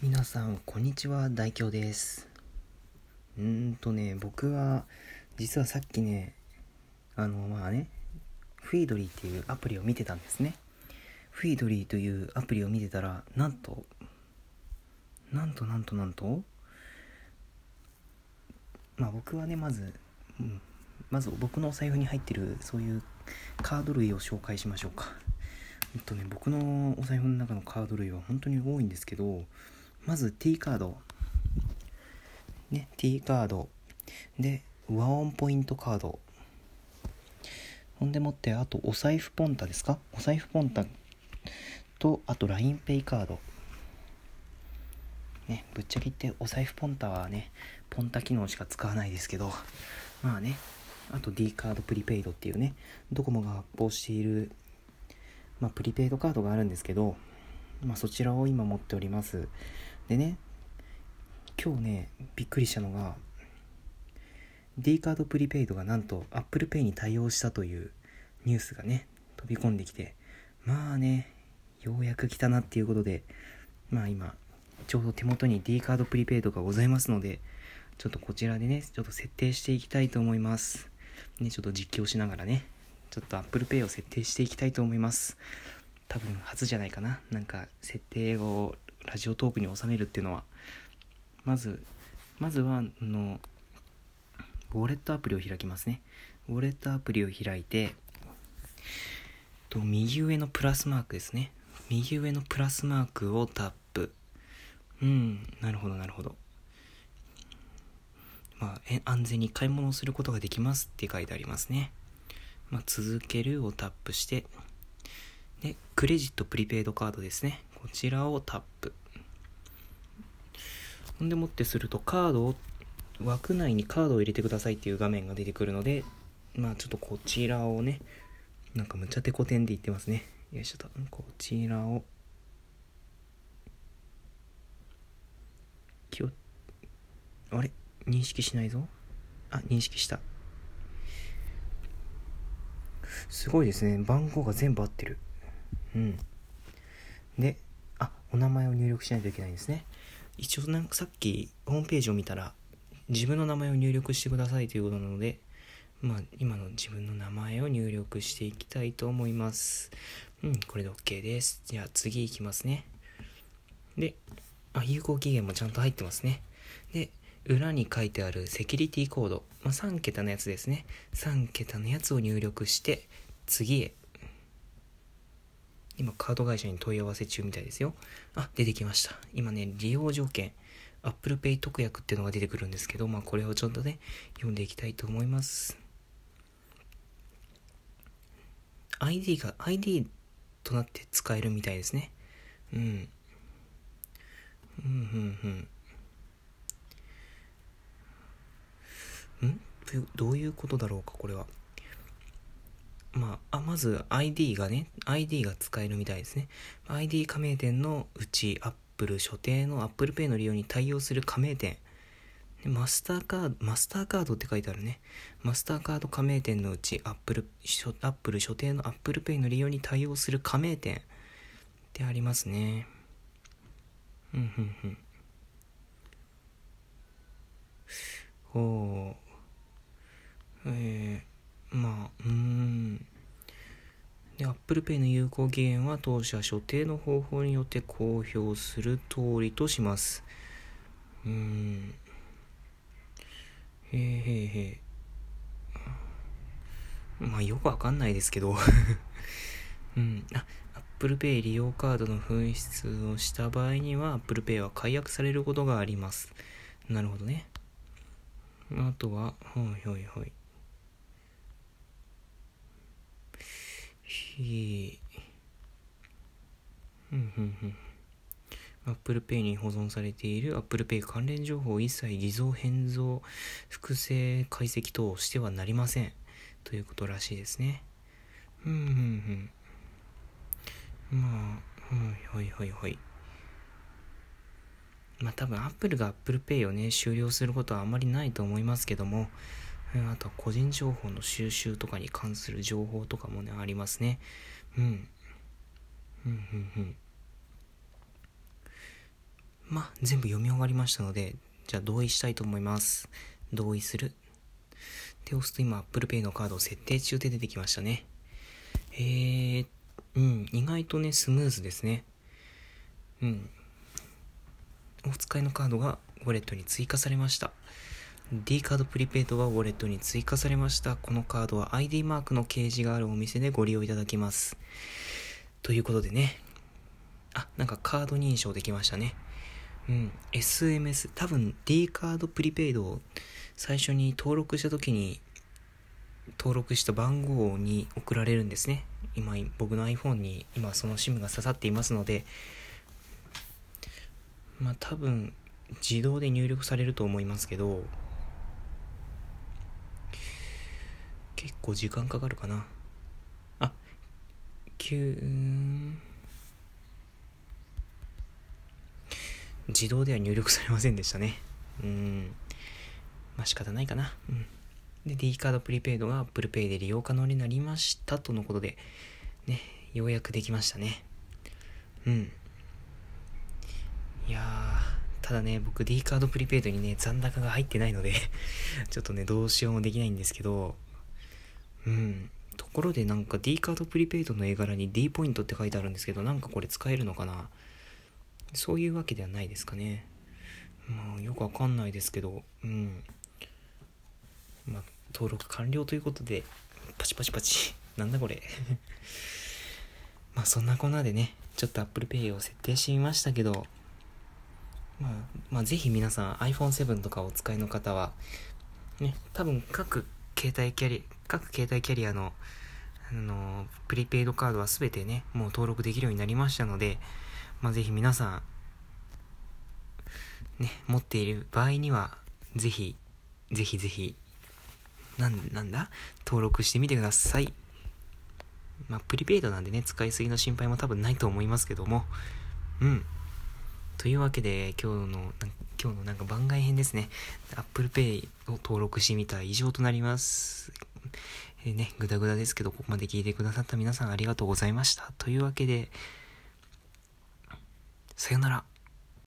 皆さんこんにちは大京です。うーんとね僕は実はさっきねあのまあねフィードリーっていうアプリを見てたんですね。フィードリーというアプリを見てたらなんとなんとなんとなんとまあ僕はねまず、うん、まず僕のお財布に入ってるそういうカード類を紹介しましょうか。えっとね僕のお財布の中のカード類は本当に多いんですけどまず T カード。ね T カード。で和音ポイントカード。ほんでもってあとお財布ポンタですか？お財布ポンタとあと LINEPay カード。ねぶっちゃけ言ってお財布ポンタはねポンタ機能しか使わないですけど。まあねあと D カードプリペイドっていうねドコモが発行しているまあ、プリペイドカードがあるんですけど、まあ、そちらを今持っております。でね今日ねびっくりしたのが D カードプリペイドがなんと Apple Pay に対応したというニュースがね飛び込んできてまあねようやく来たなっていうことでまあ今ちょうど手元に D カードプリペイドがございますのでちょっとこちらでねちょっと設定していきたいと思います。ねちょっと実況しながらねちょっと Apple Pay を設定していきたいと思います。多分初じゃないかな。なんか設定をラジオトークに収めるっていうのはまずまずはあのウォレットアプリを開きますねウォレットアプリを開いてと右上のプラスマークですね右上のプラスマークをタップうんなるほどなるほどまあ、安全に買い物をすることができますって書いてありますね。まあ、続けるをタップして、で、クレジットプリペイドカードですね。こちらをタップ。ほんでもってすると、カードを、枠内にカードを入れてくださいっていう画面が出てくるので、まあちょっとこちらをね、なんかむちゃテコテンで言ってますね。よいしょと。こちらを、気を、あれ？認識しないぞ。あ、認識した。すごいですね。番号が全部合ってる。うん。で、あ、お名前を入力しないといけないんですね。一応なんかさっきホームページを見たら、自分の名前を入力してくださいということなので、まあ、今の自分の名前を入力していきたいと思います。うん、これで OK です。じゃあ次いきますね。で、あ、有効期限もちゃんと入ってますね。で、裏に書いてあるセキュリティコード、まあ、3桁のやつですね3桁のやつを入力して次へ今カード会社に問い合わせ中みたいですよ。あ出てきました。今ね利用条件 Apple Pay 特約っていうのが出てくるんですけどまあこれをちょっとね読んでいきたいと思います。ID が ID となって使えるみたいですね。うん。うんうんうん。ん？どういうことだろうかこれは。まあ、あまず ID がね ID が使えるみたいですね ID 加盟店のうち Apple 所定の ApplePay の利用に対応する加盟店マスターカード、マスターカードって書いてあるね。マスターカード加盟店のうち、Apple、Apple 所定の Apple Pay の利用に対応する加盟店ってありますね。うん、うん、うん。ほう。えー、まあ、うん。で、Apple Pay の有効期限は当社所定の方法によって公表する通りとします。うん。へえへえへえ。まあ、よくわかんないですけど うん。あ、Apple Pay 利用カードの紛失をした場合には Apple Pay は解約されることがあります。なるほどね。あとは、はいはいはい。ひうんうんうん Apple Pay に保存されている Apple Pay 関連情報を一切偽造、変造、複製、解析等をしてはなりません。ということらしいですね。うんうんうん。まあ、はいはいはいはい。まあ多分 Apple が Apple Pay をね、終了することはあまりないと思いますけども、あとは個人情報の収集とかに関する情報とかもね、ありますね。うん。うん、うん、うん。ま、全部読み終わりましたので、じゃあ同意したいと思います。同意する。で、押すと今 Apple Pay のカードを設定中で出てきましたね。えー、うん、意外とね、スムーズですね。うん。お使いのカードがウォレットに追加されました。D カードプリペイドはウォレットに追加されました。このカードは ID マークの掲示があるお店でご利用いただけます。ということでね。あ、なんかカード認証できましたね。うん。SMS、多分 D カードプリペイドを最初に登録した時に登録した番号に送られるんですね。今、僕の iPhone に今その SIM が刺さっていますので、まあ多分自動で入力されると思いますけど、結構時間かかるかな。あ、9、自動では入力されませんでしたね。うん。まあ仕方ないかな。うん。で、D カードプリペイドが Apple Pay で利用可能になりましたとのことで、ね、ようやくできましたね。うん。いやー、ただね、僕 D カードプリペイドにね、残高が入ってないので ちょっとね、どうしようもできないんですけど、うん。ところでなんか D カードプリペイドの絵柄に D ポイントって書いてあるんですけど、なんかこれ使えるのかな？そういうわけではないですかね。まあ、よくわかんないですけど、うん。まあ、登録完了ということで、パチパチパチ。なんだこれ まあ、そんなこんなでね、ちょっと Apple Pay を設定してみましたけど、まあ、まあ、ぜひ皆さん iPhone7 とかお使いの方は、ね、多分各携帯キャリ、各携帯キャリアの、あの、プリペイドカードは全てね、もう登録できるようになりましたので、まあ、ぜひ皆さん、ね、持っている場合には、ぜひ、ぜひぜひ、なん、なんだ？登録してみてください。まあ、プリペイドなんでね、使いすぎの心配も多分ないと思いますけども、うん。というわけで、今日の、今日のなんか番外編ですね。Apple Pay を登録してみた以上となります。えー、ね、ぐだぐだですけど、ここまで聞いてくださった皆さんありがとうございました。というわけで、さよなら。